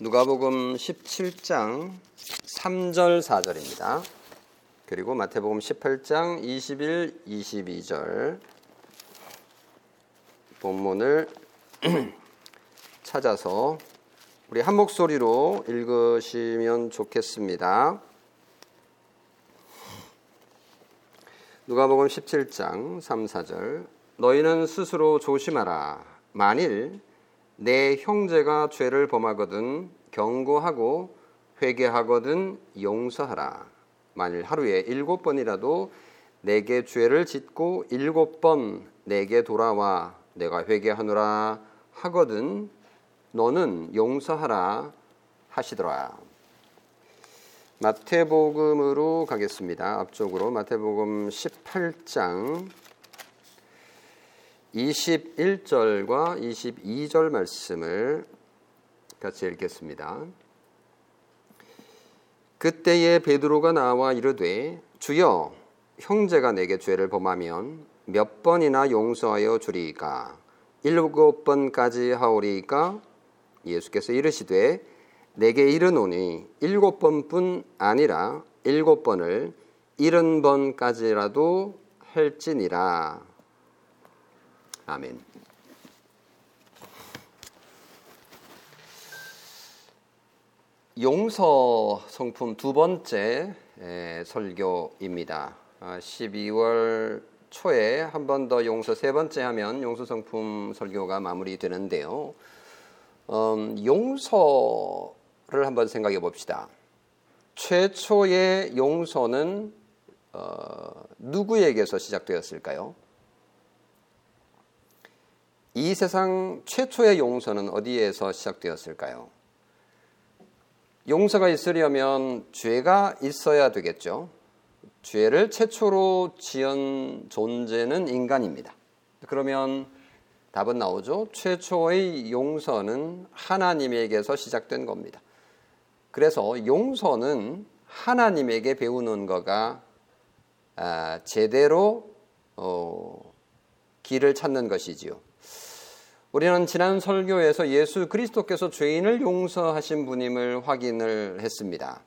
누가복음 17장 3절 4절입니다. 그리고 마태복음 18장 21, 22절 본문을 찾아서 우리 한 목소리로 읽으시면 좋겠습니다. 누가복음 17장 3, 4절 너희는 스스로 조심하라 만일 내 형제가 죄를 범하거든 경고하고 회개하거든 용서하라 만일 하루에 일곱 번이라도 내게 죄를 짓고 일곱 번 내게 돌아와 내가 회개하노라 하거든 너는 용서하라 하시더라. 마태복음으로 가겠습니다. 앞쪽으로 마태복음 18장 21절과 22절 말씀을 같이 읽겠습니다. 그때에 베드로가 나와 이르되 주여 형제가 내게 죄를 범하면 몇 번이나 용서하여 주리까? 일곱 번까지 하오리까? 예수께서 이르시되 내게 이르노니 일곱 번뿐 아니라 일곱 번을 일흔 번까지라도 할지니라 아멘. 용서 성품 두 번째 설교입니다. 12월 아, 초에 한 번 더 용서 세 번째 하면 용서 성품 설교가 마무리되는데요. 음, 용서를 한번 생각해 봅시다. 최초의 용서는 어, 누구에게서 시작되었을까요? 이 세상 최초의 용서는 어디에서 시작되었을까요? 용서가 있으려면 죄가 있어야 되겠죠. 죄를 최초로 지은 존재는 인간입니다. 그러면 답은 나오죠. 최초의 용서는 하나님에게서 시작된 겁니다. 그래서 용서는 하나님에게 배우는 거가 아, 제대로 어, 길을 찾는 것이지요. 우리는 지난 설교에서 예수 그리스도께서 죄인을 용서하신 분임을 확인을 했습니다.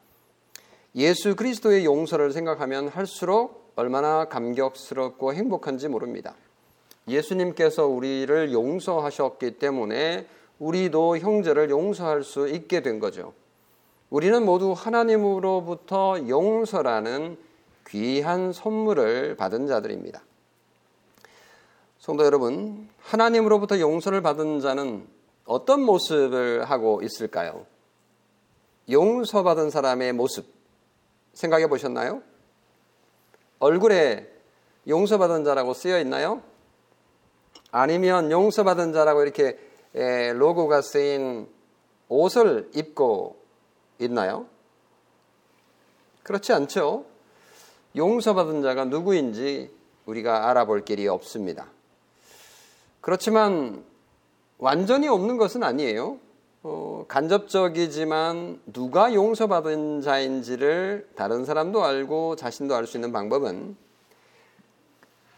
예수 그리스도의 용서를 생각하면 할수록 얼마나 감격스럽고 행복한지 모릅니다. 예수님께서 우리를 용서하셨기 때문에 우리도 형제를 용서할 수 있게 된 거죠. 우리는 모두 하나님으로부터 용서라는 귀한 선물을 받은 자들입니다. 성도 여러분, 하나님으로부터 용서를 받은 자는 어떤 모습을 하고 있을까요? 용서받은 사람의 모습 생각해 보셨나요? 얼굴에 용서받은 자라고 쓰여 있나요? 아니면 용서받은 자라고 이렇게 로고가 쓰인 옷을 입고 있나요? 그렇지 않죠. 용서받은 자가 누구인지 우리가 알아볼 길이 없습니다. 그렇지만 완전히 없는 것은 아니에요. 어, 간접적이지만 누가 용서받은 자인지를 다른 사람도 알고 자신도 알 수 있는 방법은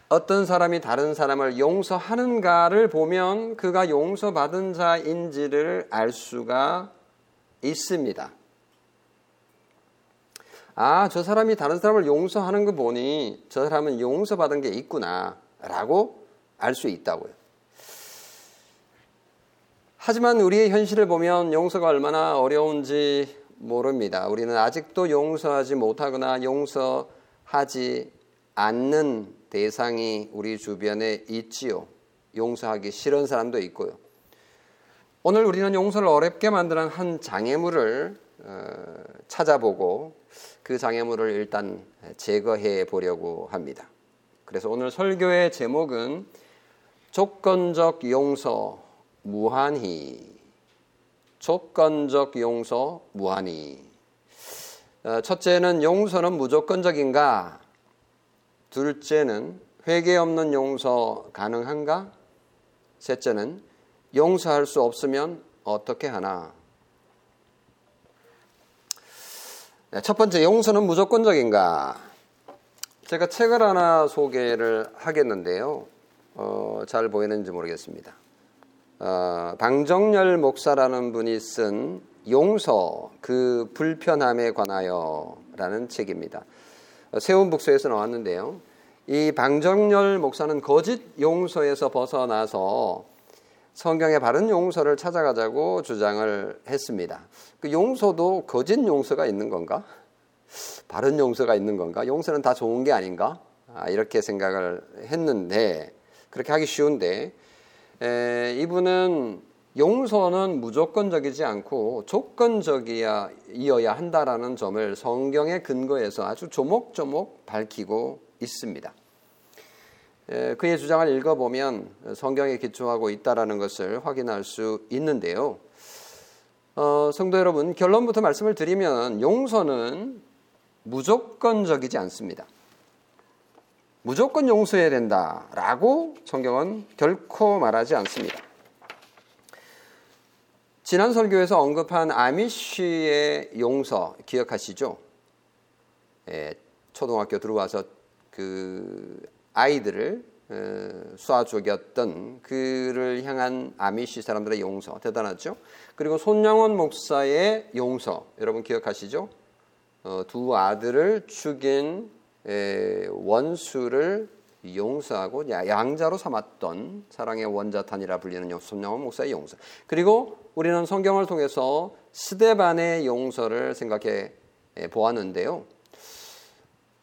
어떤 사람이 다른 사람을 용서하는가를 보면 그가 용서받은 자인지를 알 수가 있습니다. 아, 저 사람이 다른 사람을 용서하는 거 보니 저 사람은 용서받은 게 있구나 라고 알 수 있다고요. 하지만 우리의 현실을 보면 용서가 얼마나 어려운지 모릅니다. 우리는 아직도 용서하지 못하거나 용서하지 않는 대상이 우리 주변에 있지요. 용서하기 싫은 사람도 있고요. 오늘 우리는 용서를 어렵게 만드는 한 장애물을 어, 찾아보고 그 장애물을 일단 제거해 보려고 합니다. 그래서 오늘 설교의 제목은 조건적 용서 무한히 조건적 용서 무한히 어, 첫째는 용서는 무조건적인가? 둘째는 회개 없는 용서 가능한가? 셋째는 용서할 수 없으면 어떻게 하나? 네, 첫 번째 용서는 무조건적인가? 제가 책을 하나 소개를 하겠는데요. 어, 잘 보이는지 모르겠습니다. 어, 방정열 목사라는 분이 쓴 용서 그 불편함에 관하여라는 책입니다. 세운북서에서 나왔는데요. 이 방정열 목사는 거짓 용서에서 벗어나서 성경의 바른 용서를 찾아가자고 주장을 했습니다. 그 용서도 거짓 용서가 있는 건가? 바른 용서가 있는 건가? 용서는 다 좋은 게 아닌가? 아, 이렇게 생각을 했는데 그렇게 하기 쉬운데 에, 이분은 용서는 무조건적이지 않고 조건적이어야 한다라는 점을 성경의 근거에서 아주 조목조목 밝히고 있습니다. 에, 그의 주장을 읽어보면 성경에 기초하고 있다라는 것을 확인할 수 있는데요. 어, 성도 여러분, 결론부터 말씀을 드리면 용서는 무조건적이지 않습니다. 무조건 용서해야 된다라고 성경은 결코 말하지 않습니다. 지난 설교에서 언급한 아미쉬의 용서 기억하시죠? 예, 초등학교 들어와서 그 아이들을 어, 쏴 죽였던 그를 향한 아미쉬 사람들의 용서 대단하죠. 그리고 손양원 목사의 용서 여러분 기억하시죠? 어, 두 아들을 죽인 원수를 용서하고 양자로 삼았던 사랑의 원자탄이라 불리는 손양원 목사의 용서. 그리고 우리는 성경을 통해서 스데반의 용서를 생각해 보았는데요.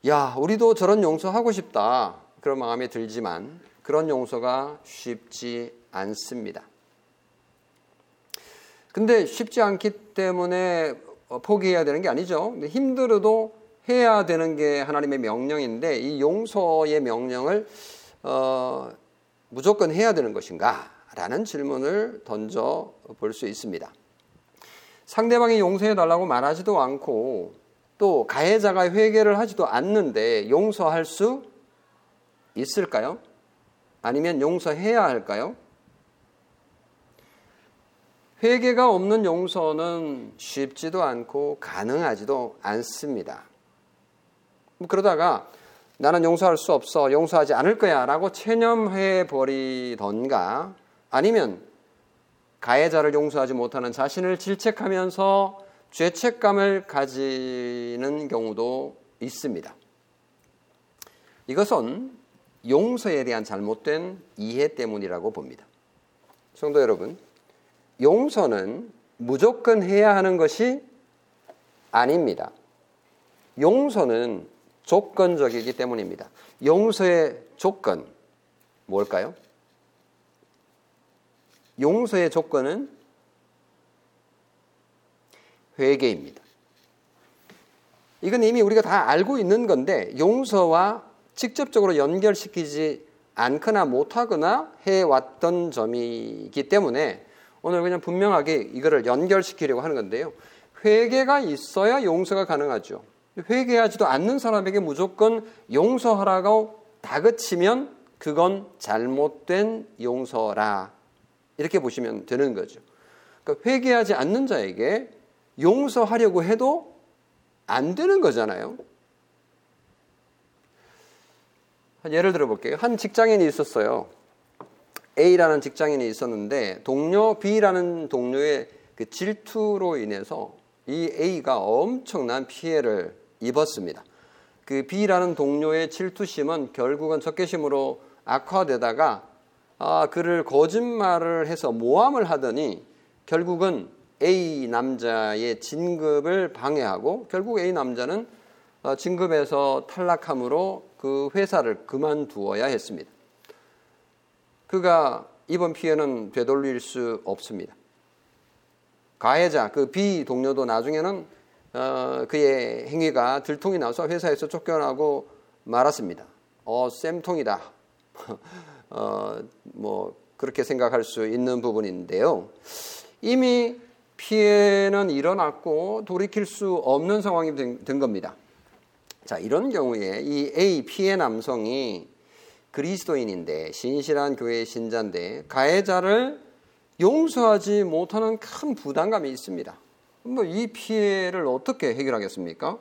야, 우리도 저런 용서하고 싶다. 그런 마음이 들지만 그런 용서가 쉽지 않습니다. 근데 쉽지 않기 때문에 포기해야 되는 게 아니죠. 힘들어도 해야 되는 게 하나님의 명령인데 이 용서의 명령을 어, 무조건 해야 되는 것인가? 라는 질문을 던져 볼 수 있습니다. 상대방이 용서해 달라고 말하지도 않고 또 가해자가 회개를 하지도 않는데 용서할 수 있을까요? 아니면 용서해야 할까요? 회개가 없는 용서는 쉽지도 않고 가능하지도 않습니다. 뭐 그러다가 나는 용서할 수 없어, 용서하지 않을 거야 라고 체념해 버리던가 아니면 가해자를 용서하지 못하는 자신을 질책하면서 죄책감을 가지는 경우도 있습니다. 이것은 용서에 대한 잘못된 이해 때문이라고 봅니다. 성도 여러분, 용서는 무조건 해야 하는 것이 아닙니다. 용서는 조건적이기 때문입니다. 용서의 조건 뭘까요? 용서의 조건은 회개입니다. 이건 이미 우리가 다 알고 있는 건데 용서와 직접적으로 연결시키지 않거나 못하거나 해왔던 점이기 때문에 오늘 그냥 분명하게 이거를 연결시키려고 하는 건데요. 회개가 있어야 용서가 가능하죠. 회개하지도 않는 사람에게 무조건 용서하라고 다그치면 그건 잘못된 용서라. 이렇게 보시면 되는 거죠. 그러니까 회개하지 않는 자에게 용서하려고 해도 안 되는 거잖아요. 예를 들어 볼게요. 한 직장인이 있었어요. A라는 직장인이 있었는데 동료 B라는 동료의 그 질투로 인해서 이 A가 엄청난 피해를 입었습니다. 그 B라는 동료의 질투심은 결국은 적개심으로 악화되다가 아, 그를 거짓말을 해서 모함을 하더니 결국은 A 남자의 진급을 방해하고 결국 A 남자는 어, 진급에서 탈락함으로 그 회사를 그만두어야 했습니다. 그가 이번 피해는 되돌릴 수 없습니다. 가해자 그 B 동료도 나중에는 어, 그의 행위가 들통이 나서 회사에서 쫓겨나고 말았습니다. 어, 쌤통이다. 어, 뭐 그렇게 생각할 수 있는 부분인데요. 이미 피해는 일어났고 돌이킬 수 없는 상황이 된, 된 겁니다. 자, 이런 경우에 이 A 피해 남성이 그리스도인인데 신실한 교회의 신자인데 가해자를 용서하지 못하는 큰 부담감이 있습니다. 뭐 이 피해를 어떻게 해결하겠습니까?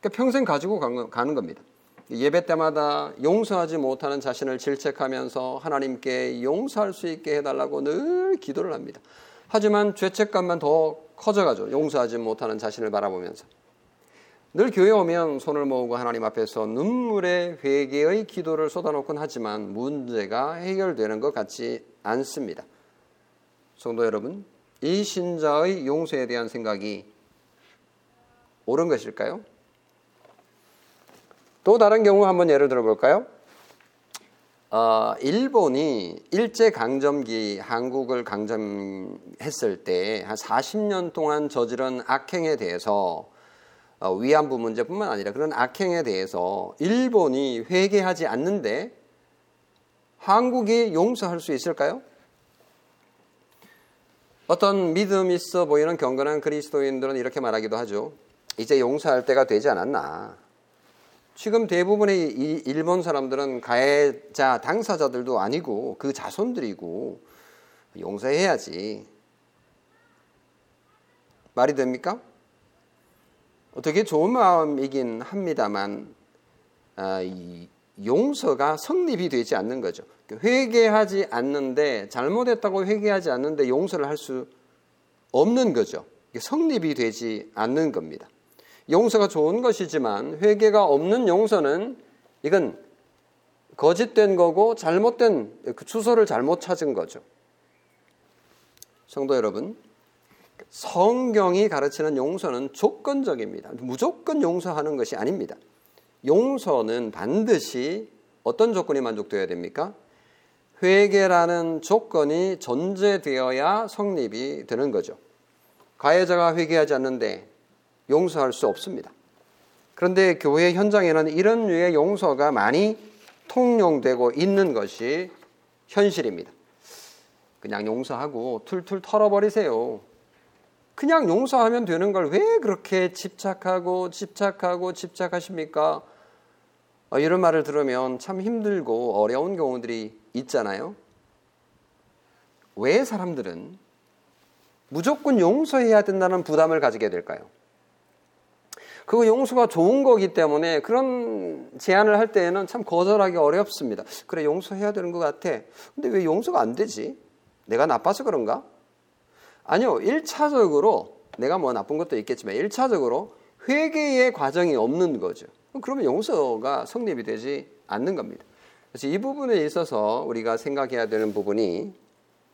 그러니까 평생 가지고 가는 겁니다. 예배 때마다 용서하지 못하는 자신을 질책하면서 하나님께 용서할 수 있게 해달라고 늘 기도를 합니다. 하지만 죄책감만 더 커져가죠. 용서하지 못하는 자신을 바라보면서. 늘 교회 오면 손을 모으고 하나님 앞에서 눈물의 회개의 기도를 쏟아놓곤 하지만 문제가 해결되는 것 같지 않습니다. 성도 여러분, 이 신자의 용서에 대한 생각이 옳은 것일까요? 또 다른 경우 한번 예를 들어 볼까요? 어, 일본이 일제 강점기 한국을 강점했을 때 한 40년 동안 저지른 악행에 대해서 어, 위안부 문제뿐만 아니라 그런 악행에 대해서 일본이 회개하지 않는데 한국이 용서할 수 있을까요? 어떤 믿음 있어 보이는 경건한 그리스도인들은 이렇게 말하기도 하죠. 이제 용서할 때가 되지 않았나. 지금 대부분의 일본 사람들은 가해자 당사자들도 아니고 그 자손들이고 용서해야지. 말이 됩니까? 되게 좋은 마음이긴 합니다만 아, 용서가 성립이 되지 않는 거죠. 회개하지 않는데 잘못했다고 회개하지 않는데 용서를 할 수 없는 거죠. 성립이 되지 않는 겁니다. 용서가 좋은 것이지만 회개가 없는 용서는 이건 거짓된 거고 잘못된 그 주소를 잘못 찾은 거죠. 성도 여러분, 성경이 가르치는 용서는 조건적입니다. 무조건 용서하는 것이 아닙니다. 용서는 반드시 어떤 조건이 만족되어야 됩니까? 회개라는 조건이 전제되어야 성립이 되는 거죠. 가해자가 회개하지 않는데 용서할 수 없습니다. 그런데 교회 현장에는 이런 류의 용서가 많이 통용되고 있는 것이 현실입니다. 그냥 용서하고 툴툴 털어버리세요. 그냥 용서하면 되는 걸 왜 그렇게 집착하고 집착하고 집착하십니까? 어, 이런 말을 들으면 참 힘들고 어려운 경우들이 있잖아요. 왜 사람들은 무조건 용서해야 된다는 부담을 가지게 될까요? 그거 용서가 좋은 거기 때문에 그런 제안을 할 때에는 참 거절하기 어렵습니다. 그래, 용서해야 되는 것 같아. 근데 왜 용서가 안 되지? 내가 나빠서 그런가? 아니요, 1차적으로 내가 뭐 나쁜 것도 있겠지만 1차적으로 회개의 과정이 없는 거죠. 그러면 용서가 성립이 되지 않는 겁니다. 그래서 이 부분에 있어서 우리가 생각해야 되는 부분이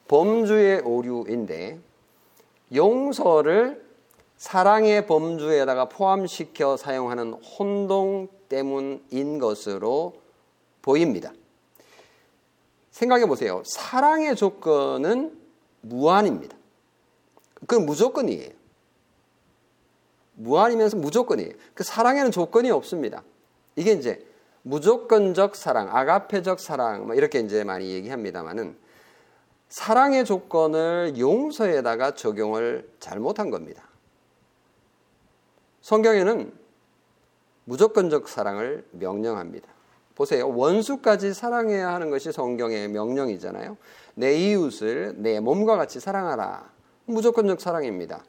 범주의 오류인데 용서를 사랑의 범주에다가 포함시켜 사용하는 혼동 때문인 것으로 보입니다. 생각해 보세요. 사랑의 조건은 무한입니다. 그건 무조건이에요. 무한이면서 무조건이에요. 그 사랑에는 조건이 없습니다. 이게 이제 무조건적 사랑, 아가페적 사랑, 뭐 이렇게 이제 많이 얘기합니다만은 사랑의 조건을 용서에다가 적용을 잘못한 겁니다. 성경에는 무조건적 사랑을 명령합니다. 보세요. 원수까지 사랑해야 하는 것이 성경의 명령이잖아요. 내 이웃을 내 몸과 같이 사랑하라. 무조건적 사랑입니다.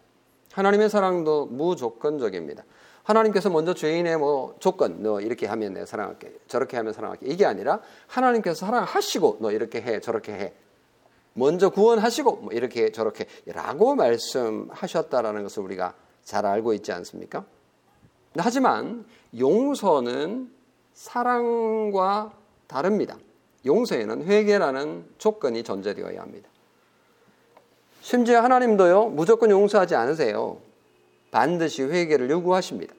하나님의 사랑도 무조건적입니다. 하나님께서 먼저 죄인의 뭐 조건 너 이렇게 하면 내가 사랑할게 저렇게 하면 사랑할게 이게 아니라 하나님께서 사랑하시고 너 이렇게 해 저렇게 해 먼저 구원하시고 뭐 이렇게 저렇게라고 말씀하셨다라는 것을 우리가 잘 알고 있지 않습니까? 하지만 용서는 사랑과 다릅니다. 용서에는 회개라는 조건이 존재되어야 합니다. 심지어 하나님도요, 무조건 용서하지 않으세요. 반드시 회개를 요구하십니다.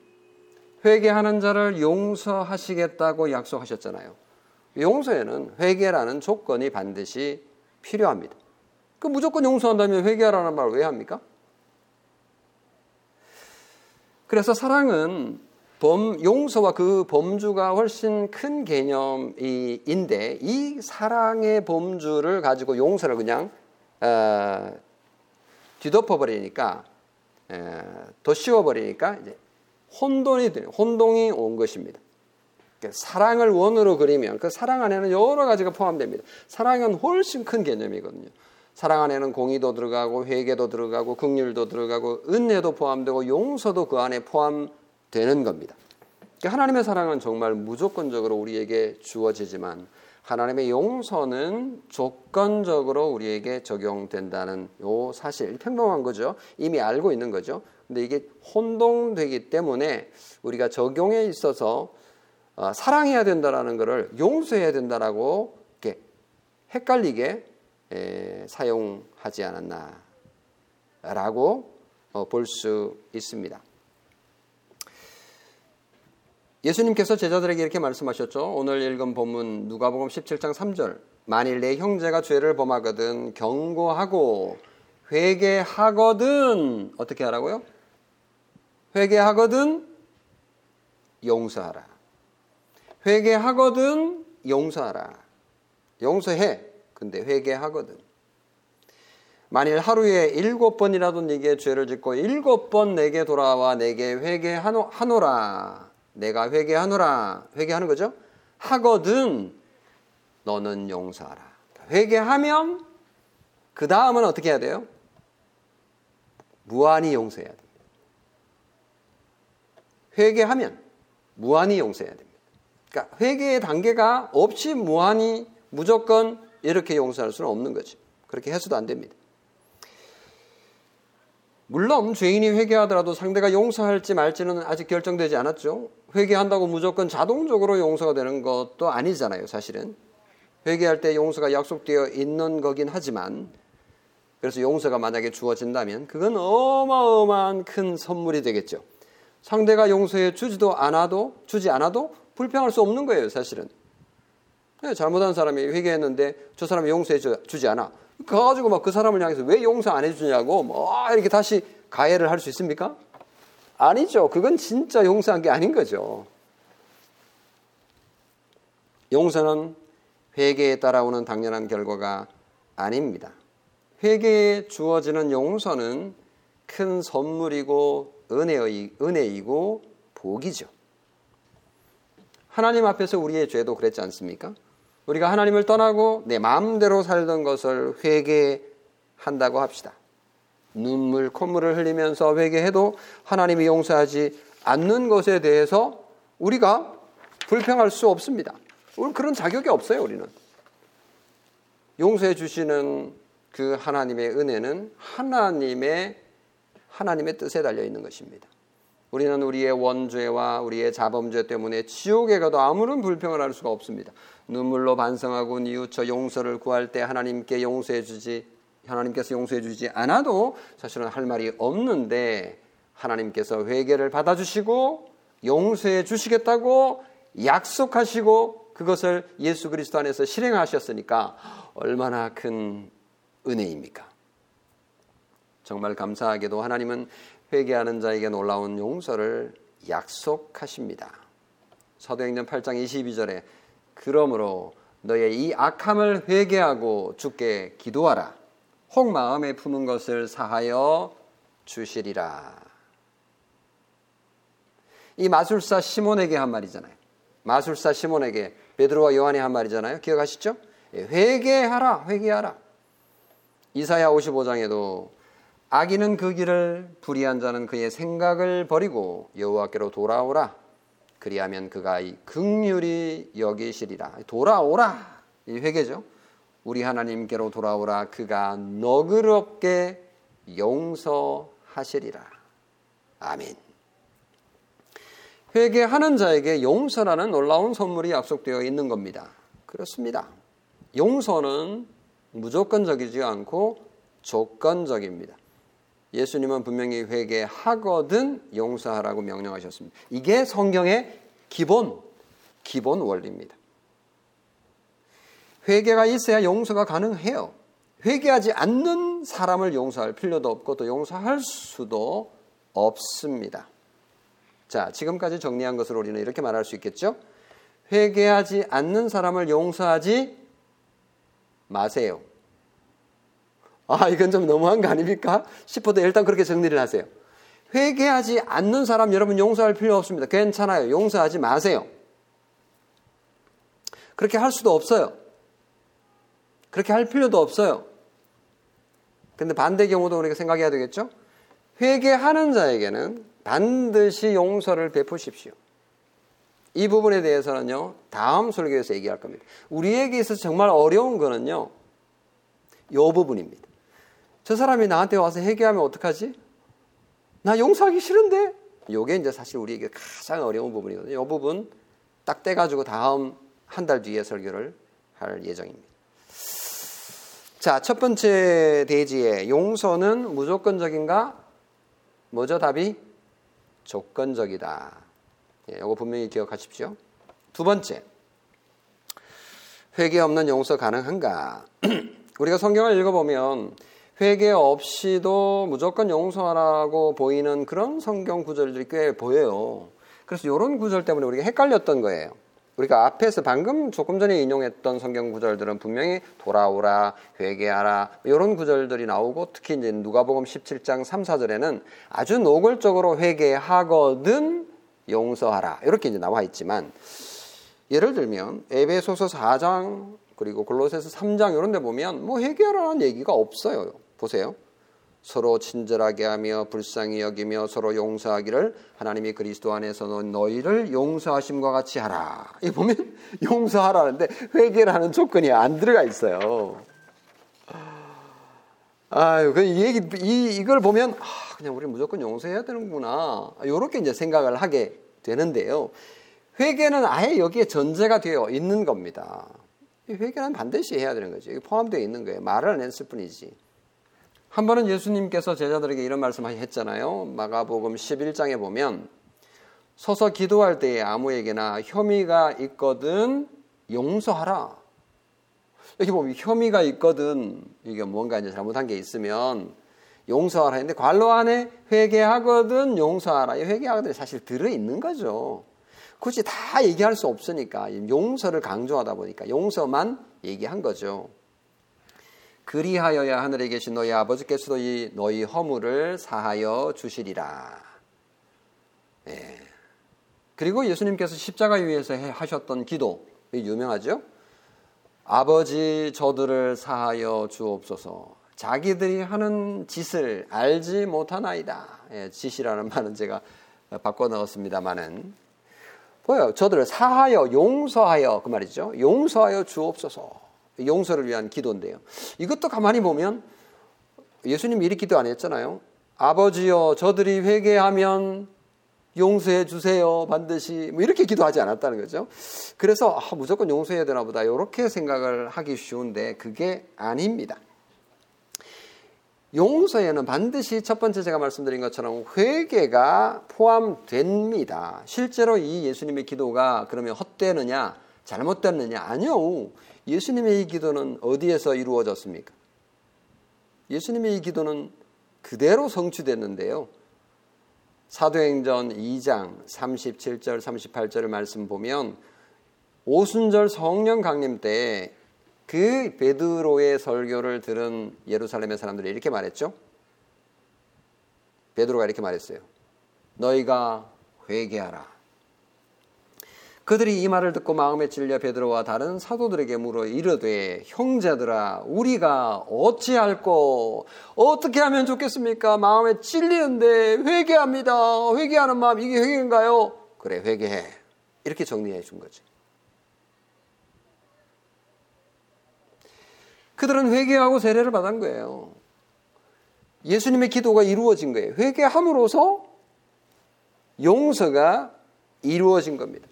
회개하는 자를 용서하시겠다고 약속하셨잖아요. 용서에는 회개라는 조건이 반드시 필요합니다. 그 무조건 용서한다면 회개하라는 말 왜 합니까? 그래서 사랑은 범, 용서와 그 범주가 훨씬 큰 개념인데 이 사랑의 범주를 가지고 용서를 그냥 어, 뒤덮어 버리니까 더 씌워 버리니까 이제 혼돈이 되 혼동이 온 것입니다. 사랑을 원으로 그리면 그 사랑 안에는 여러 가지가 포함됩니다. 사랑은 훨씬 큰 개념이거든요. 사랑 안에는 공의도 들어가고 회개도 들어가고 긍휼도 들어가고 은혜도 포함되고 용서도 그 안에 포함되는 겁니다. 하나님의 사랑은 정말 무조건적으로 우리에게 주어지지만 하나님의 용서는 조건적으로 우리에게 적용된다는 요 사실 평범한 거죠. 이미 알고 있는 거죠. 근데 이게 혼동되기 때문에 우리가 적용에 있어서 어, 사랑해야 된다라는 것을 용서해야 된다라고 이렇게 헷갈리게 에, 사용하지 않았나라고 어, 볼수 있습니다. 예수님께서 제자들에게 이렇게 말씀하셨죠. 오늘 읽은 본문 누가복음 17장 3절. 만일 내 형제가 죄를 범하거든 경고하고 회개하거든 어떻게 하라고요? 회개하거든 용서하라. 회개하거든 용서하라. 용서해. 근데 회개하거든. 만일 하루에 일곱 번이라도 네게 죄를 짓고 일곱 번 내게 돌아와 내게 회개하노라. 내가 회개하노라. 회개하는 거죠? 하거든 너는 용서하라. 회개하면 그 다음은 어떻게 해야 돼요? 무한히 용서해야 됩니다. 회개하면 무한히 용서해야 됩니다. 그러니까 회개의 단계가 없이 무한히 무조건 이렇게 용서할 수는 없는 거지. 그렇게 해서도 안 됩니다. 물론 죄인이 회개하더라도 상대가 용서할지 말지는 아직 결정되지 않았죠. 회개한다고 무조건 자동적으로 용서가 되는 것도 아니잖아요, 사실은. 회개할 때 용서가 약속되어 있는 거긴 하지만 그래서 용서가 만약에 주어진다면 그건 어마어마한 큰 선물이 되겠죠. 상대가 용서해 주지도 않아도 주지 않아도 불평할 수 없는 거예요, 사실은. 네, 잘못한 사람이 회개했는데 저 사람이 용서해 주지 않아. 가가지고 막 그 사람을 향해서 왜 용서 안 해주냐고 뭐 이렇게 다시 가해를 할 수 있습니까? 아니죠. 그건 진짜 용서한 게 아닌 거죠. 용서는 회개에 따라오는 당연한 결과가 아닙니다. 회개에 주어지는 용서는 큰 선물이고 은혜의, 은혜이고 복이죠. 하나님 앞에서 우리의 죄도 그랬지 않습니까? 우리가 하나님을 떠나고 내 마음대로 살던 것을 회개한다고 합시다. 눈물, 콧물을 흘리면서 회개해도 하나님이 용서하지 않는 것에 대해서 우리가 불평할 수 없습니다. 그런 자격이 없어요, 우리는. 용서해 주시는 그 하나님의 은혜는 하나님의 하나님의 뜻에 달려 있는 것입니다. 우리는 우리의 원죄와 우리의 자범죄 때문에 지옥에 가도 아무런 불평을 할 수가 없습니다. 눈물로 반성하고 뉘우쳐 용서를 구할 때 하나님께 용서해 주지 하나님께서 용서해 주지 않아도 사실은 할 말이 없는데 하나님께서 회개를 받아 주시고 용서해 주시겠다고 약속하시고 그것을 예수 그리스도 안에서 실행하셨으니까 얼마나 큰 은혜입니까? 정말 감사하게도 하나님은 회개하는 자에게 놀라운 용서를 약속하십니다. 사도행전 8장 22절에 그러므로 너의 이 악함을 회개하고 주께 기도하라. 혹 마음에 품은 것을 사하여 주시리라. 이 마술사 시몬에게 한 말이잖아요. 마술사 시몬에게 베드로와 요한이 한 말이잖아요. 기억하시죠? 예, 회개하라, 회개하라. 이사야 55장에도 악인은 그 길을 불의한 자는 그의 생각을 버리고 여호와께로 돌아오라. 그리하면 그가 이 극률이 여기시리라. 돌아오라. 이 회개죠. 우리 하나님께로 돌아오라. 그가 너그럽게 용서하시리라. 아멘. 회개하는 자에게 용서라는 놀라운 선물이 약속되어 있는 겁니다. 그렇습니다. 용서는 무조건적이지 않고 조건적입니다. 예수님은 분명히 회개하거든 용서하라고 명령하셨습니다. 이게 성경의 기본, 기본 원리입니다. 회개가 있어야 용서가 가능해요. 회개하지 않는 사람을 용서할 필요도 없고 또 용서할 수도 없습니다. 자, 지금까지 정리한 것을 우리는 이렇게 말할 수 있겠죠? 회개하지 않는 사람을 용서하지 마세요. 아, 이건 좀 너무한 거 아닙니까? 싶어도 일단 그렇게 정리를 하세요. 회개하지 않는 사람 여러분 용서할 필요 없습니다. 괜찮아요. 용서하지 마세요. 그렇게 할 수도 없어요. 그렇게 할 필요도 없어요. 근데 반대 경우도 우리가 생각해야 되겠죠? 회개하는 자에게는 반드시 용서를 베푸십시오. 이 부분에 대해서는요, 다음 설교에서 얘기할 겁니다. 우리에게 있어서 정말 어려운 거는요, 이 부분입니다. 저 사람이 나한테 와서 회개하면 어떡하지? 나 용서하기 싫은데? 요게 이제 사실 우리에게 가장 어려운 부분이거든요. 이 부분 딱 떼가지고 다음 한 달 뒤에 설교를 할 예정입니다. 자, 첫 번째 대지에 용서는 무조건적인가? 뭐죠, 답이? 조건적이다. 예, 이거 분명히 기억하십시오. 두 번째, 회개 없는 용서 가능한가? 우리가 성경을 읽어보면 회개 없이도 무조건 용서하라고 보이는 그런 성경 구절들이 꽤 보여요. 그래서 이런 구절 때문에 우리가 헷갈렸던 거예요. 우리가 앞에서 방금 조금 전에 인용했던 성경 구절들은 분명히 돌아오라, 회개하라 이런 구절들이 나오고 특히 이제 누가복음 17장 3, 4절에는 아주 노골적으로 회개하거든 용서하라 이렇게 이제 나와 있지만 예를 들면 에베소서 4장 그리고 골로새서 3장 이런 데 보면 뭐 회개하라는 얘기가 없어요. 보세요. 서로 친절하게 하며 불쌍히 여기며 서로 용서하기를 하나님이 그리스도 안에서 너희를 용서하심과 같이 하라. 이 보면 용서하라는데 회개라는 조건이 안 들어가 있어요. 아유, 그 얘기 이 이걸 보면 아, 그냥 우리 무조건 용서해야 되는구나. 이렇게 이제 생각을 하게 되는데요. 회개는 아예 여기에 전제가 되어 있는 겁니다. 회개는 반드시 해야 되는 거죠. 포함되어 있는 거예요. 말을 안 했을 뿐이지. 한 번은 예수님께서 제자들에게 이런 말씀 했잖아요. 마가복음 11장에 보면 서서 기도할 때에 아무에게나 혐의가 있거든 용서하라. 여기 보면 혐의가 있거든 이게 뭔가 이제 잘못한 게 있으면 용서하라 했는데 관로 안에 회개하거든 용서하라. 이 회개하거든 사실 들어 있는 거죠. 굳이 다 얘기할 수 없으니까 용서를 강조하다 보니까 용서만 얘기한 거죠. 그리하여야 하늘에 계신 너희 아버지께서도 이 너희 허물을 사하여 주시리라. 네. 그리고 예수님께서 십자가 위에서 하셨던 기도 유명하죠? 아버지 저들을 사하여 주옵소서. 자기들이 하는 짓을 알지 못하나이다. 예, 짓이라는 말은 제가 바꿔 넣었습니다만은 보여 저들을 사하여 용서하여 그 말이죠. 용서하여 주옵소서. 용서를 위한 기도인데요. 이것도 가만히 보면 예수님이 이렇게 기도 안 했잖아요. 아버지여 저들이 회개하면 용서해 주세요 반드시 뭐 이렇게 기도하지 않았다는 거죠. 그래서 아, 무조건 용서해야 되나 보다 이렇게 생각을 하기 쉬운데 그게 아닙니다. 용서에는 반드시 첫 번째 제가 말씀드린 것처럼 회개가 포함됩니다. 실제로 이 예수님의 기도가 그러면 헛되느냐 잘못됐느냐 아니요. 예수님의 이 기도는 어디에서 이루어졌습니까? 예수님의 이 기도는 그대로 성취됐는데요. 사도행전 2장 37절 38절의 말씀 보면 오순절 성령 강림 때 그 베드로의 설교를 들은 예루살렘의 사람들이 이렇게 말했죠. 베드로가 이렇게 말했어요. 너희가 회개하라. 그들이 이 말을 듣고 마음에 찔려 베드로와 다른 사도들에게 물어 이르되 형제들아 우리가 어찌할꼬 어떻게 하면 좋겠습니까? 마음에 찔리는데 회개합니다. 회개하는 마음 이게 회개인가요? 그래 회개해. 이렇게 정리해 준 거지. 그들은 회개하고 세례를 받은 거예요. 예수님의 기도가 이루어진 거예요. 회개함으로써 용서가 이루어진 겁니다.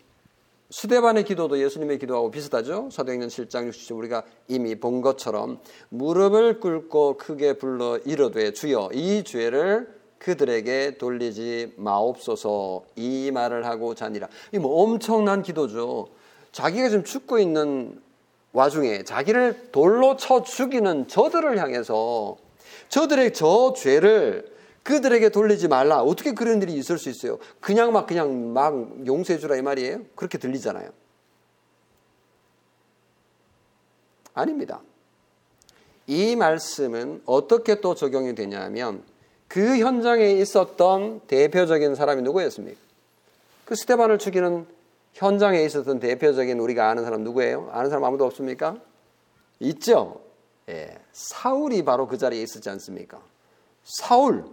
수대반의 기도도 예수님의 기도하고 비슷하죠. 사도행전 7장 60절 우리가 이미 본 것처럼 무릎을 꿇고 크게 불러 이르되 주여 이 죄를 그들에게 돌리지 마옵소서 이 말을 하고 자니라. 이 뭐 엄청난 기도죠. 자기가 지금 죽고 있는 와중에 자기를 돌로 쳐 죽이는 저들을 향해서 저들의 저 죄를 그들에게 돌리지 말라. 어떻게 그런 일이 있을 수 있어요? 그냥 막 그냥 막 용서해 주라 이 말이에요? 그렇게 들리잖아요. 아닙니다. 이 말씀은 어떻게 또 적용이 되냐면 그 현장에 있었던 대표적인 사람이 누구였습니까? 그 스테반을 죽이는 현장에 있었던 대표적인 우리가 아는 사람 누구예요? 아는 사람 아무도 없습니까? 있죠. 예, 사울이 바로 그 자리에 있었지 않습니까? 사울.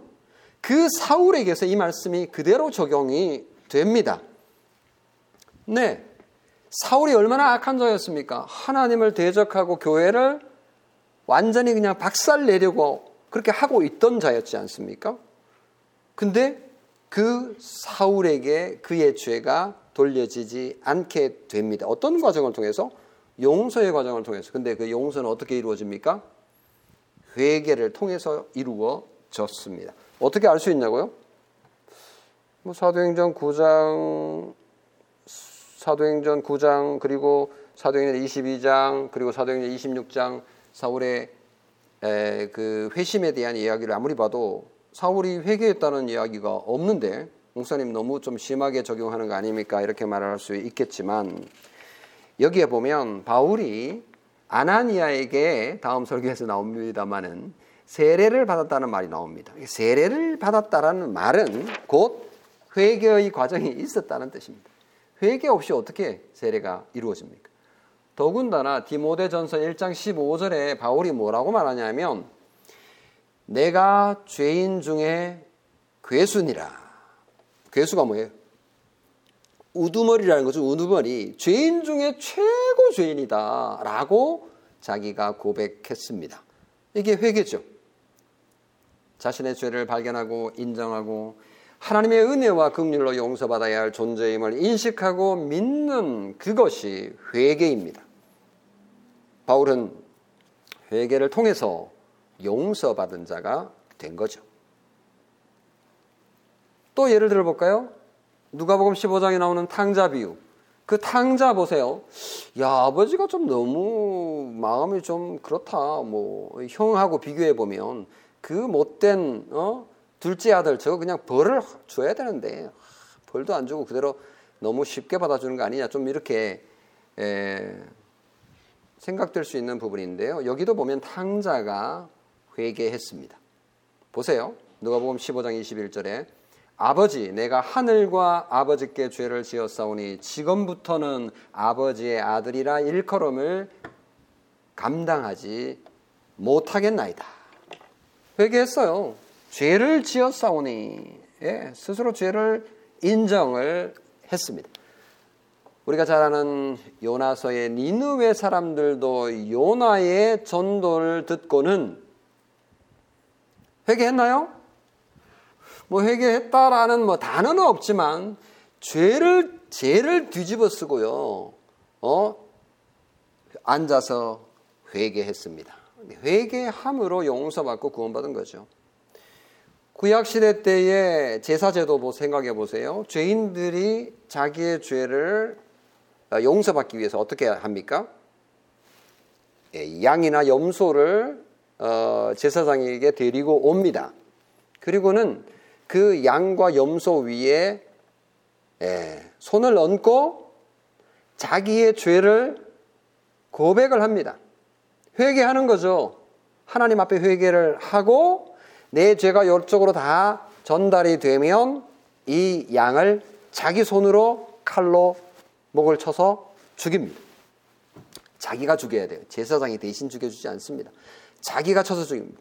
그 사울에게서 이 말씀이 그대로 적용이 됩니다. 네. 사울이 얼마나 악한 자였습니까? 하나님을 대적하고 교회를 완전히 그냥 박살 내려고 그렇게 하고 있던 자였지 않습니까? 근데 그 사울에게 그의 죄가 돌려지지 않게 됩니다. 어떤 과정을 통해서? 용서의 과정을 통해서. 근데 그 용서는 어떻게 이루어집니까? 회개를 통해서 이루어졌습니다. 어떻게 알 수 있냐고요? 뭐 사도행전 9장 사도행전 9장 그리고 사도행전 22장 그리고 사도행전 26장 사울의 에, 그 회심에 대한 이야기를 아무리 봐도 사울이 회개했다는 이야기가 없는데 목사님 너무 좀 심하게 적용하는 거 아닙니까? 이렇게 말할 수 있겠지만 여기에 보면 바울이 아나니아에게 다음 설교에서 나옵니다만은 세례를 받았다는 말이 나옵니다. 세례를 받았다라는 말은 곧 회개의 과정이 있었다는 뜻입니다. 회개 없이 어떻게 세례가 이루어집니까? 더군다나 디모데전서 1장 15절에 바울이 뭐라고 말하냐면 내가 죄인 중에 괴순이라. 괴수가 뭐예요? 우두머리라는 거죠. 우두머리. 죄인 중에 최고 죄인이다. 라고 자기가 고백했습니다. 이게 회개죠. 자신의 죄를 발견하고 인정하고 하나님의 은혜와 긍휼로 용서받아야 할 존재임을 인식하고 믿는 그것이 회개입니다. 바울은 회개를 통해서 용서받은 자가 된 거죠. 또 예를 들어 볼까요? 누가복음 15장에 나오는 탕자 비유. 그 탕자 보세요. 야, 아버지가 좀 너무 마음이 좀 그렇다. 뭐 형하고 비교해 보면 그 못된 어? 둘째 아들 저거 그냥 벌을 줘야 되는데 벌도 안 주고 그대로 너무 쉽게 받아주는 거 아니냐. 좀 이렇게 에, 생각될 수 있는 부분인데요. 여기도 보면 탕자가 회개했습니다. 보세요. 누가복음 15장 21절에 아버지 내가 하늘과 아버지께 죄를 지었사오니 지금부터는 아버지의 아들이라 일컬음을 감당하지 못하겠나이다. 회개했어요. 죄를 지었사오니 예, 스스로 죄를 인정을 했습니다. 우리가 잘 아는 요나서의 니느웨 사람들도 요나의 전도를 듣고는 회개했나요? 뭐 회개했다라는 뭐 단어는 없지만 죄를 죄를 뒤집어 쓰고요. 어? 앉아서 회개했습니다. 회개함으로 용서받고 구원받은 거죠. 구약 시대 때의 제사 제도 뭐 생각해 보세요. 죄인들이 자기의 죄를 어, 용서받기 위해서 어떻게 합니까? 예, 양이나 염소를 어, 제사장에게 데리고 옵니다. 그리고는 그 양과 염소 위에 예, 손을 얹고 자기의 죄를 고백을 합니다. 회개하는 거죠. 하나님 앞에 회개를 하고 내 죄가 이쪽으로 다 전달이 되면 이 양을 자기 손으로 칼로 목을 쳐서 죽입니다. 자기가 죽여야 돼요. 제사장이 대신 죽여주지 않습니다. 자기가 쳐서 죽입니다.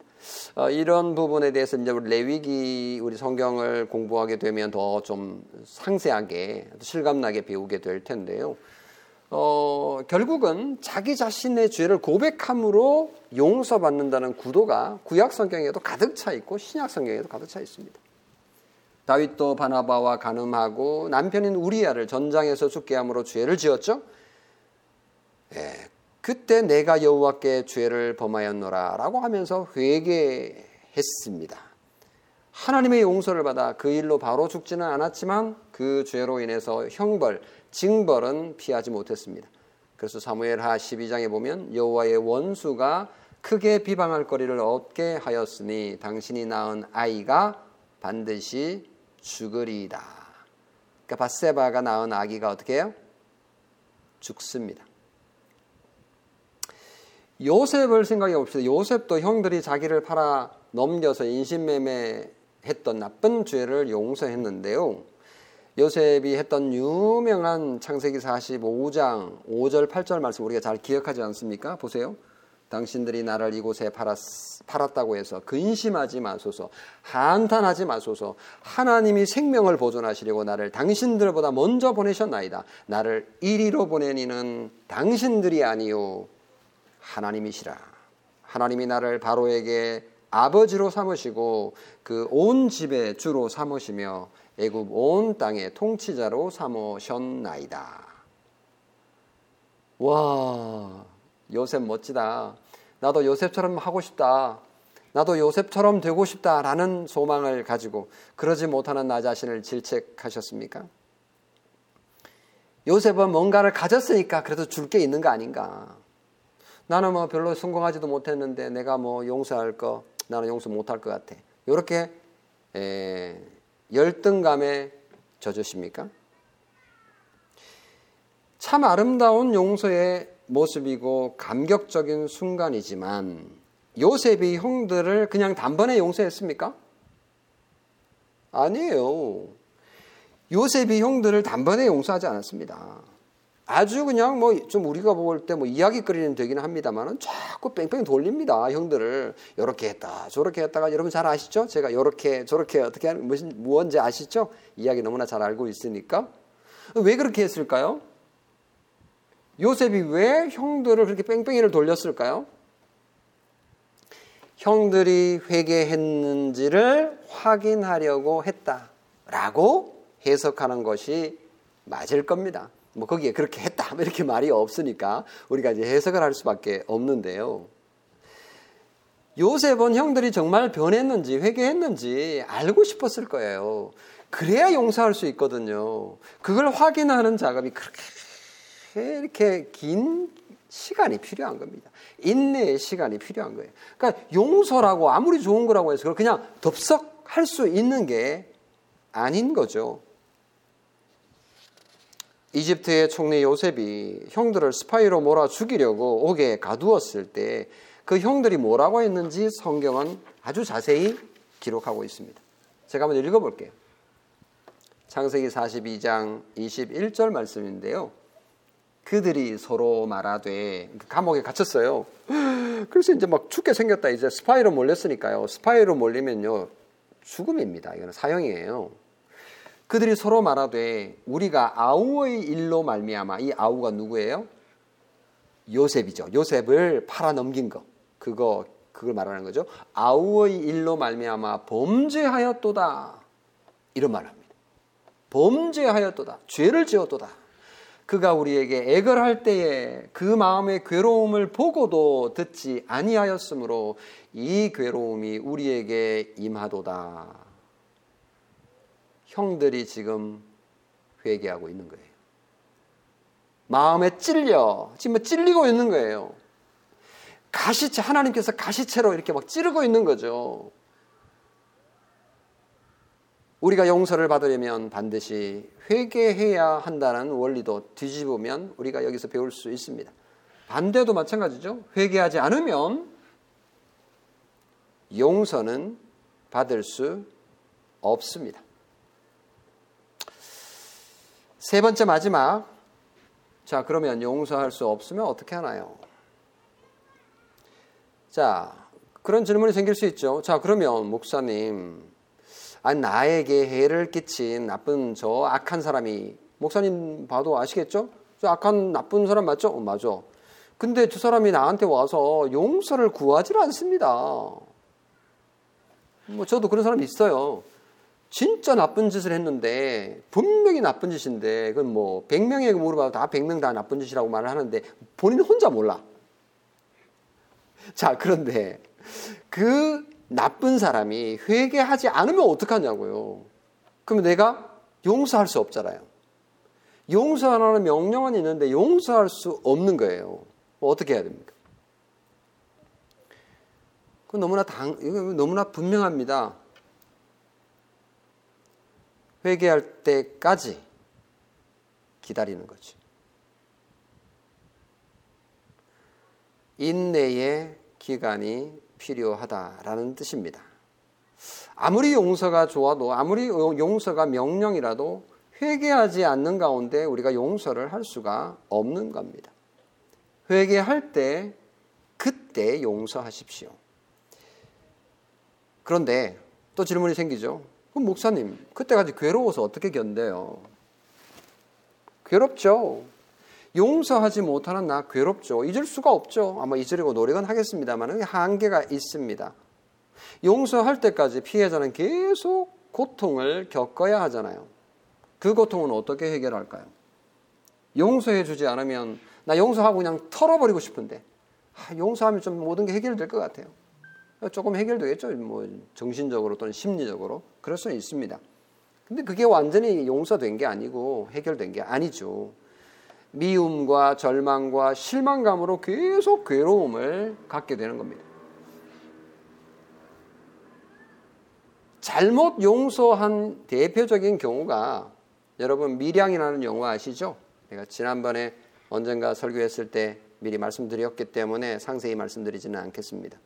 어, 이런 부분에 대해서 이제 우리 레위기 우리 성경을 공부하게 되면 더 좀 상세하게 실감나게 배우게 될 텐데요. 어, 결국은 자기 자신의 죄를 고백함으로 용서받는다는 구도가 구약 성경에도 가득 차 있고 신약 성경에도 가득 차 있습니다. 다윗도 바나바와 가늠하고 남편인 우리야를 전장에서 죽게 함으로 죄를 지었죠. 예, 그때 내가 여호와께 죄를 범하였노라라고 하면서 회개했습니다. 하나님의 용서를 받아 그 일로 바로 죽지는 않았지만 그 죄로 인해서 형벌, 징벌은 피하지 못했습니다. 그래서 사무엘하 12장에 보면 여호와의 원수가 크게 비방할 거리를 얻게 하였으니 당신이 낳은 아이가 반드시 죽으리이다. 그러니까 바세바가 낳은 아기가 어떻게 해요? 죽습니다. 요셉을 생각해 봅시다. 요셉도 형들이 자기를 팔아 넘겨서 인신매매 했던 나쁜 죄를 용서했는데요. 요셉이 했던 유명한 창세기 45장 5절 8절 말씀 우리가 잘 기억하지 않습니까? 보세요. 당신들이 나를 이곳에 팔았, 팔았 다고 해서 근심하지 마소서, 한탄하지 마소서, 하나님이 생명을 보존하시려고 나를 당신들보다 먼저 보내셨나이다. 나를 이리로 보내니는 당신들이 아니요, 하나님이시라. 하나님이 나를 바로에게 아버지로 삼으시고 그 온 집의 주로 삼으시며 애굽 온 땅의 통치자로 삼으셨나이다. 와, 요셉 멋지다. 나도 요셉처럼 하고 싶다. 나도 요셉처럼 되고 싶다라는 소망을 가지고 그러지 못하는 나 자신을 질책하셨습니까? 요셉은 뭔가를 가졌으니까 그래도 줄 게 있는 거 아닌가? 나는 뭐 별로 성공하지도 못했는데 내가 뭐 용서할 거 나는 용서 못할 것 같아. 이렇게 에, 열등감에 젖으십니까? 참 아름다운 용서의 모습이고 감격적인 순간이지만 요셉이 형들을 그냥 단번에 용서했습니까? 아니에요. 요셉이 형들을 단번에 용서하지 않았습니다. 아주 그냥 뭐 좀 우리가 볼 때 뭐 이야기거리는 되기는 합니다만은 자꾸 뺑뺑 돌립니다. 형들을 이렇게 했다 저렇게 했다가 여러분 잘 아시죠? 제가 이렇게 저렇게 어떻게 하는 무슨 무언지 아시죠? 이야기 너무나 잘 알고 있으니까 왜 그렇게 했을까요? 요셉이 왜 형들을 그렇게 뺑뺑이를 돌렸을까요? 형들이 회개했는지를 확인하려고 했다라고 해석하는 것이 맞을 겁니다. 뭐 거기에 그렇게 했다 뭐 이렇게 말이 없으니까 우리가 이제 해석을 할 수밖에 없는데요. 요셉은 형들이 정말 변했는지 회개했는지 알고 싶었을 거예요. 그래야 용서할 수 있거든요. 그걸 확인하는 작업이 그렇게 이렇게 긴 시간이 필요한 겁니다. 인내의 시간이 필요한 거예요. 그러니까 용서라고 아무리 좋은 거라고 해서 그걸 그냥 덥석 할 수 있는 게 아닌 거죠. 이집트의 총리 요셉이 형들을 스파이로 몰아 죽이려고 옥에 가두었을 때 그 형들이 뭐라고 했는지 성경은 아주 자세히 기록하고 있습니다. 제가 한번 읽어볼게요. 창세기 42장 21절 말씀인데요. 그들이 서로 말하되 감옥에 갇혔어요. 그래서 이제 막 죽게 생겼다. 이제 스파이로 몰렸으니까요. 스파이로 몰리면요 죽음입니다. 이거는 사형이에요. 그들이 서로 말하되 우리가 아우의 일로 말미암아 이 아우가 누구예요? 요셉이죠. 요셉을 팔아 넘긴 거. 그거 그걸 말하는 거죠. 아우의 일로 말미암아 범죄하였도다. 이런 말을 합니다. 범죄하였도다. 죄를 지었도다. 그가 우리에게 애걸할 때에 그 마음의 괴로움을 보고도 듣지 아니하였으므로 이 괴로움이 우리에게 임하도다. 형들이 지금 회개하고 있는 거예요. 마음에 찔려 지금 찔리고 있는 거예요. 가시채 하나님께서 가시채로 이렇게 막 찌르고 있는 거죠. 우리가 용서를 받으려면 반드시 회개해야 한다는 원리도 뒤집으면 우리가 여기서 배울 수 있습니다. 반대도 마찬가지죠. 회개하지 않으면 용서는 받을 수 없습니다. 세 번째 마지막. 자, 그러면 용서할 수 없으면 어떻게 하나요? 자, 그런 질문이 생길 수 있죠. 자, 그러면 목사님, 아니, 나에게 해를 끼친 나쁜 저 악한 사람이 목사님 봐도 아시겠죠? 저 악한 나쁜 사람 맞죠? 어, 맞아. 근데 두 사람이 나한테 와서 용서를 구하지 않습니다. 뭐 저도 그런 사람이 있어요. 진짜 나쁜 짓을 했는데 분명히 나쁜 짓인데 그건 뭐 100명에게 물어봐도 다 100명 다 나쁜 짓이라고 말을 하는데 본인 혼자 몰라. 자, 그런데 그 나쁜 사람이 회개하지 않으면 어떡하냐고요. 그러면 내가 용서할 수 없잖아요. 용서하라는 명령은 있는데 용서할 수 없는 거예요. 뭐 어떻게 해야 됩니까? 그 너무나 당, 너무나 분명합니다. 회개할 때까지 기다리는 거죠. 인내의 기간이 필요하다라는 뜻입니다. 아무리 용서가 좋아도 아무리 용서가 명령이라도 회개하지 않는 가운데 우리가 용서를 할 수가 없는 겁니다. 회개할 때그 그때 용서하십시오. 그런데 또 질문이 생기죠. 그럼 목사님, 그때까지 괴로워서 어떻게 견뎌요? 괴롭죠. 용서하지 못하는 나 괴롭죠. 잊을 수가 없죠. 아마 잊으려고 노력은 하겠습니다만 한계가 있습니다. 용서할 때까지 피해자는 계속 고통을 겪어야 하잖아요. 그 고통은 어떻게 해결할까요? 용서해 주지 않으면 나 용서하고 그냥 털어버리고 싶은데 아, 용서하면 좀 모든 게 해결될 것 같아요. 조금 해결되겠죠. 뭐 정신적으로 또는 심리적으로 그럴 수는 있습니다. 근데 그게 완전히 용서된 게 아니고 해결된 게 아니죠. 미움과 절망과 실망감으로 계속 괴로움을 갖게 되는 겁니다. 잘못 용서한 대표적인 경우가 여러분 미량이라는 영화 아시죠? 내가 지난번에 언젠가 설교했을 때 미리 말씀드렸기 때문에 상세히 말씀드리지는 않겠습니다.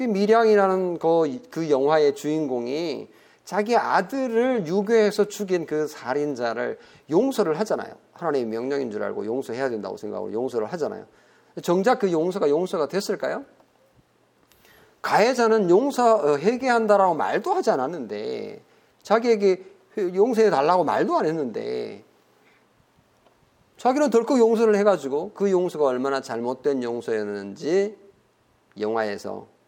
그 미량이라는 그, 그 영화의 주인공이 자기 아들을 유괴해서 죽인 그 살인자를 용서를 하잖아요. 하나님의 명령인 줄 알고 용서해야 된다고 생각하고 용서를 하잖아요. 정작 그 용서가 용서가 됐을까요? 가해자는 용서 어, 회개한다라고 말도 하지 않았는데 자기에게 용서해 달라고 말도 안 했는데 자기는 덜컥 용서를 해가지고 그 용서가 얼마나 잘못된 용서였는지 영화에서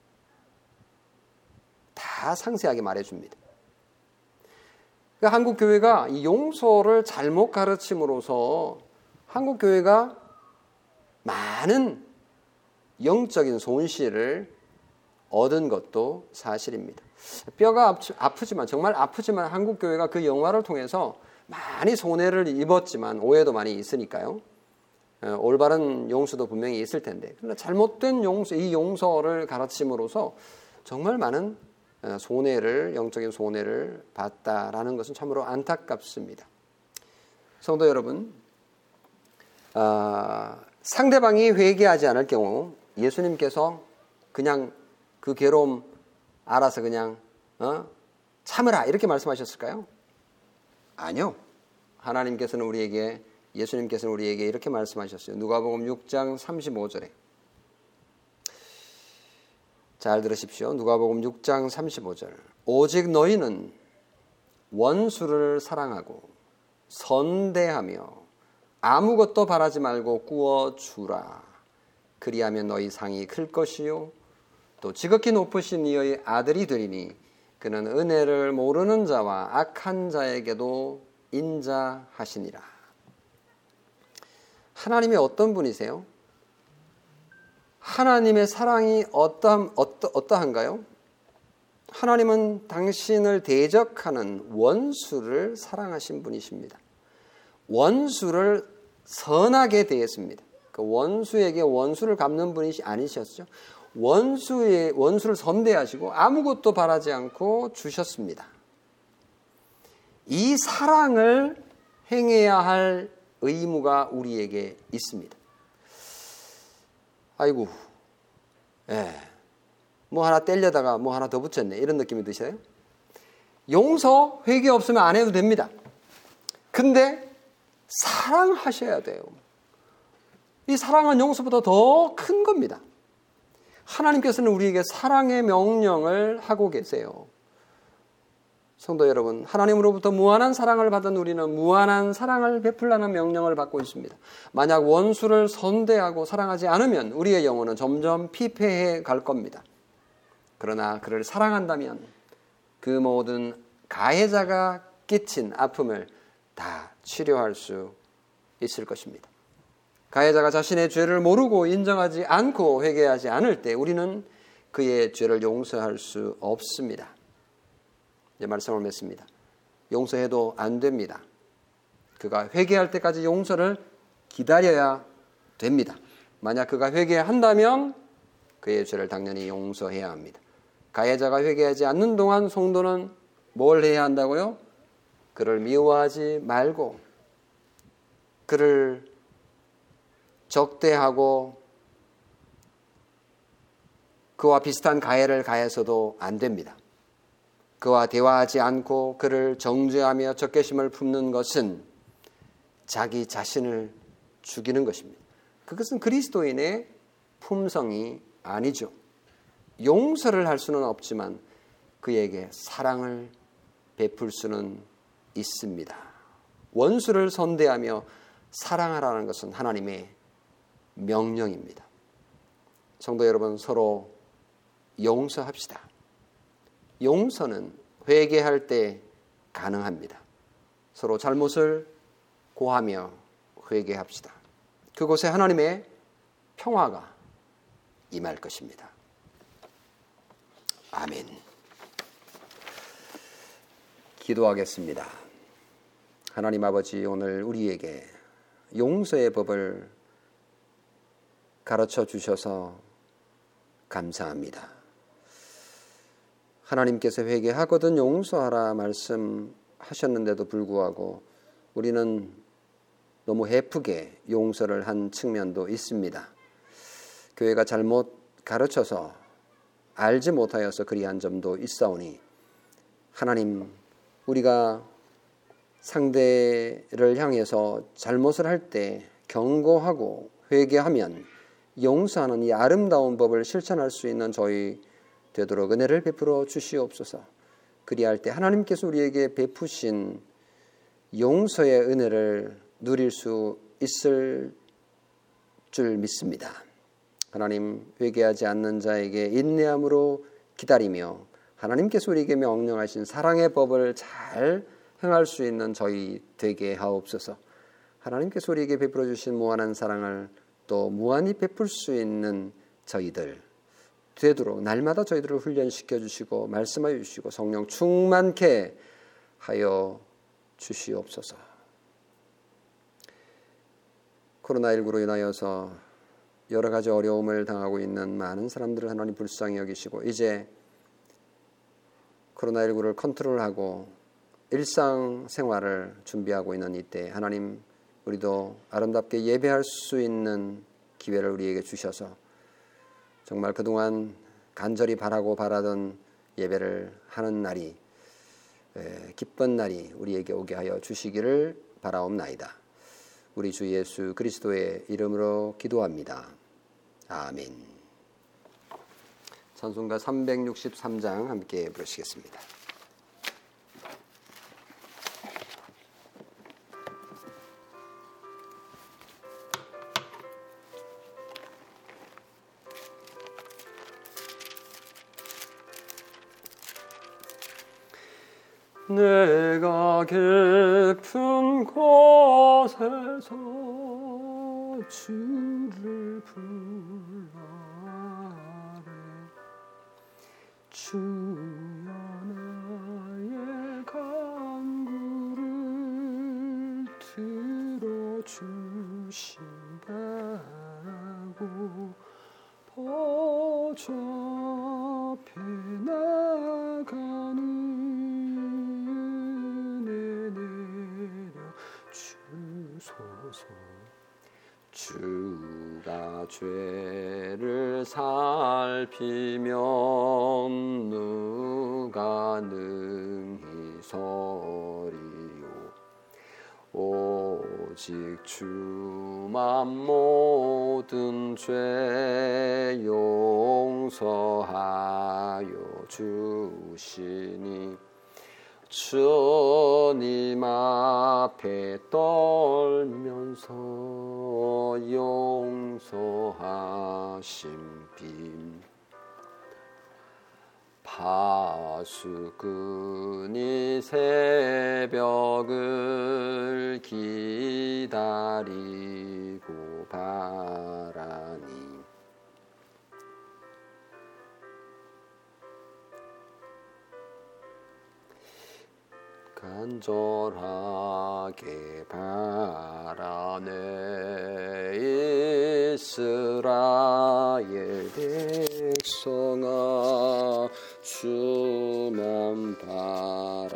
다 상세하게 말해줍니다. 그러니까 한국 교회가 이 용서를 잘못 가르침으로써 한국 교회가 많은 영적인 손실을 얻은 것도 사실입니다. 뼈가 아프지만 정말 아프지만 한국 교회가 그 영화를 통해서 많이 손해를 입었지만 오해도 많이 있으니까요. 어, 올바른 용서도 분명히 있을 텐데 그러나 잘못된 용서 이 용서를 가르침으로써 정말 많은 어, 손해를 영적인 손해를 봤다라는 것은 참으로 안타깝습니다. 성도 여러분, 어, 상대방이 회개하지 않을 경우 예수님께서 그냥 그 괴로움 알아서 그냥 어? 참으라 이렇게 말씀하셨을까요? 아니요. 하나님께서는 우리에게 예수님께서는 우리에게 이렇게 말씀하셨어요. 누가복음 6장 35절에 잘 들으십시오. 누가복음 6장 35절. 오직 너희는 원수를 사랑하고 선대하며 아무것도 바라지 말고 구워 주라. 그리하면 너희 상이 클 것이요 또 지극히 높으신 이의 아들이 되리니 그는 은혜를 모르는 자와 악한 자에게도 인자하시니라. 하나님이 어떤 분이세요? 하나님의 사랑이 어떠, 어떠, 어떠한가요? 하나님은 당신을 대적하는 원수를 사랑하신 분이십니다. 원수를 선하게 대했습니다. 그 원수에게 원수를 갚는 분이 아니셨죠. 원수의 원수를 선대하시고 아무것도 바라지 않고 주셨습니다. 이 사랑을 행해야 할 의무가 우리에게 있습니다. 아이고, 예. 뭐 하나 떼려다가 뭐 하나 더 붙였네. 이런 느낌이 드셔요? 용서, 회개 없으면 안 해도 됩니다. 근데 사랑하셔야 돼요. 이 사랑은 용서보다 더 큰 겁니다. 하나님께서는 우리에게 사랑의 명령을 하고 계세요. 성도 여러분, 하나님으로부터 무한한 사랑을 받은 우리는 무한한 사랑을 베풀라는 명령을 받고 있습니다. 만약 원수를 선대하고 사랑하지 않으면 우리의 영혼은 점점 피폐해 갈 겁니다. 그러나 그를 사랑한다면 그 모든 가해자가 끼친 아픔을 다 치료할 수 있을 것입니다. 가해자가 자신의 죄를 모르고 인정하지 않고 회개하지 않을 때 우리는 그의 죄를 용서할 수 없습니다. 이제 말씀을 맺습니다. 용서해도 안 됩니다. 그가 회개할 때까지 용서를 기다려야 됩니다. 만약 그가 회개한다면 그의 죄를 당연히 용서해야 합니다. 가해자가 회개하지 않는 동안 성도는 뭘 해야 한다고요? 그를 미워하지 말고 그를 적대하고 그와 비슷한 가해를 가해서도 안 됩니다. 그와 대화하지 않고 그를 정죄하며 적개심을 품는 것은 자기 자신을 죽이는 것입니다. 그것은 그리스도인의 품성이 아니죠. 용서를 할 수는 없지만 그에게 사랑을 베풀 수는 있습니다. 원수를 선대하며 사랑하라는 것은 하나님의 명령입니다. 성도 여러분 서로 용서합시다. 용서는 회개할 때 가능합니다. 서로 잘못을 고하며 회개합시다. 그곳에 하나님의 평화가 임할 것입니다. 아멘. 기도하겠습니다. 하나님 아버지 오늘 우리에게 용서의 법을 가르쳐 주셔서 감사합니다. 하나님께서 회개하거든 용서하라 말씀하셨는데도 불구하고 우리는 너무 해프게 용서를 한 측면도 있습니다. 교회가 잘못 가르쳐서 알지 못하여서 그리한 점도 있사오니 하나님 우리가 상대를 향해서 잘못을 할 때 경고하고 회개하면 용서하는 이 아름다운 법을 실천할 수 있는 저희 되도록 은혜를 베풀어 주시옵소서. 그리할 때 하나님께서 우리에게 베푸신 용서의 은혜를 누릴 수 있을 줄 믿습니다. 하나님 회개하지 않는 자에게 인내함으로 기다리며 하나님께서 우리에게 명령하신 사랑의 법을 잘 행할 수 있는 저희 되게 하옵소서. 하나님께서 우리에게 베풀어 주신 무한한 사랑을 또 무한히 베풀 수 있는 저희들 되도록 날마다 저희들을 훈련시켜 주시고 말씀하여 주시고 성령 충만케 하여 주시옵소서. 코로나19로 인하여서 여러 가지 어려움을 당하고 있는 많은 사람들을 하나님 불쌍히 여기시고 이제 코로나19를 컨트롤하고 일상 생활을 준비하고 있는 이때 하나님 우리도 아름답게 예배할 수 있는 기회를 우리에게 주셔서 정말 그동안 간절히 바라고 바라던 예배를 하는 날이 기쁜 날이 우리에게 오게 하여 주시기를 바라옵나이다. 우리 주 예수 그리스도의 이름으로 기도합니다. 아멘. 찬송가 363장 함께 부르시겠습니다. 내가 깊은 곳에서 주를 불러래 주여 나의 간구를 들어주신다고 보좌 소서 주가 죄를 살피면 누가 능히 서리요? 오직 주만 모든 죄 용서하여 주시니 주님 앞에 떨면서 용서하신 빔 파수꾼이 새벽을 기다리고 바라 간절하게 바라네. 이스라엘 백성아 주만 바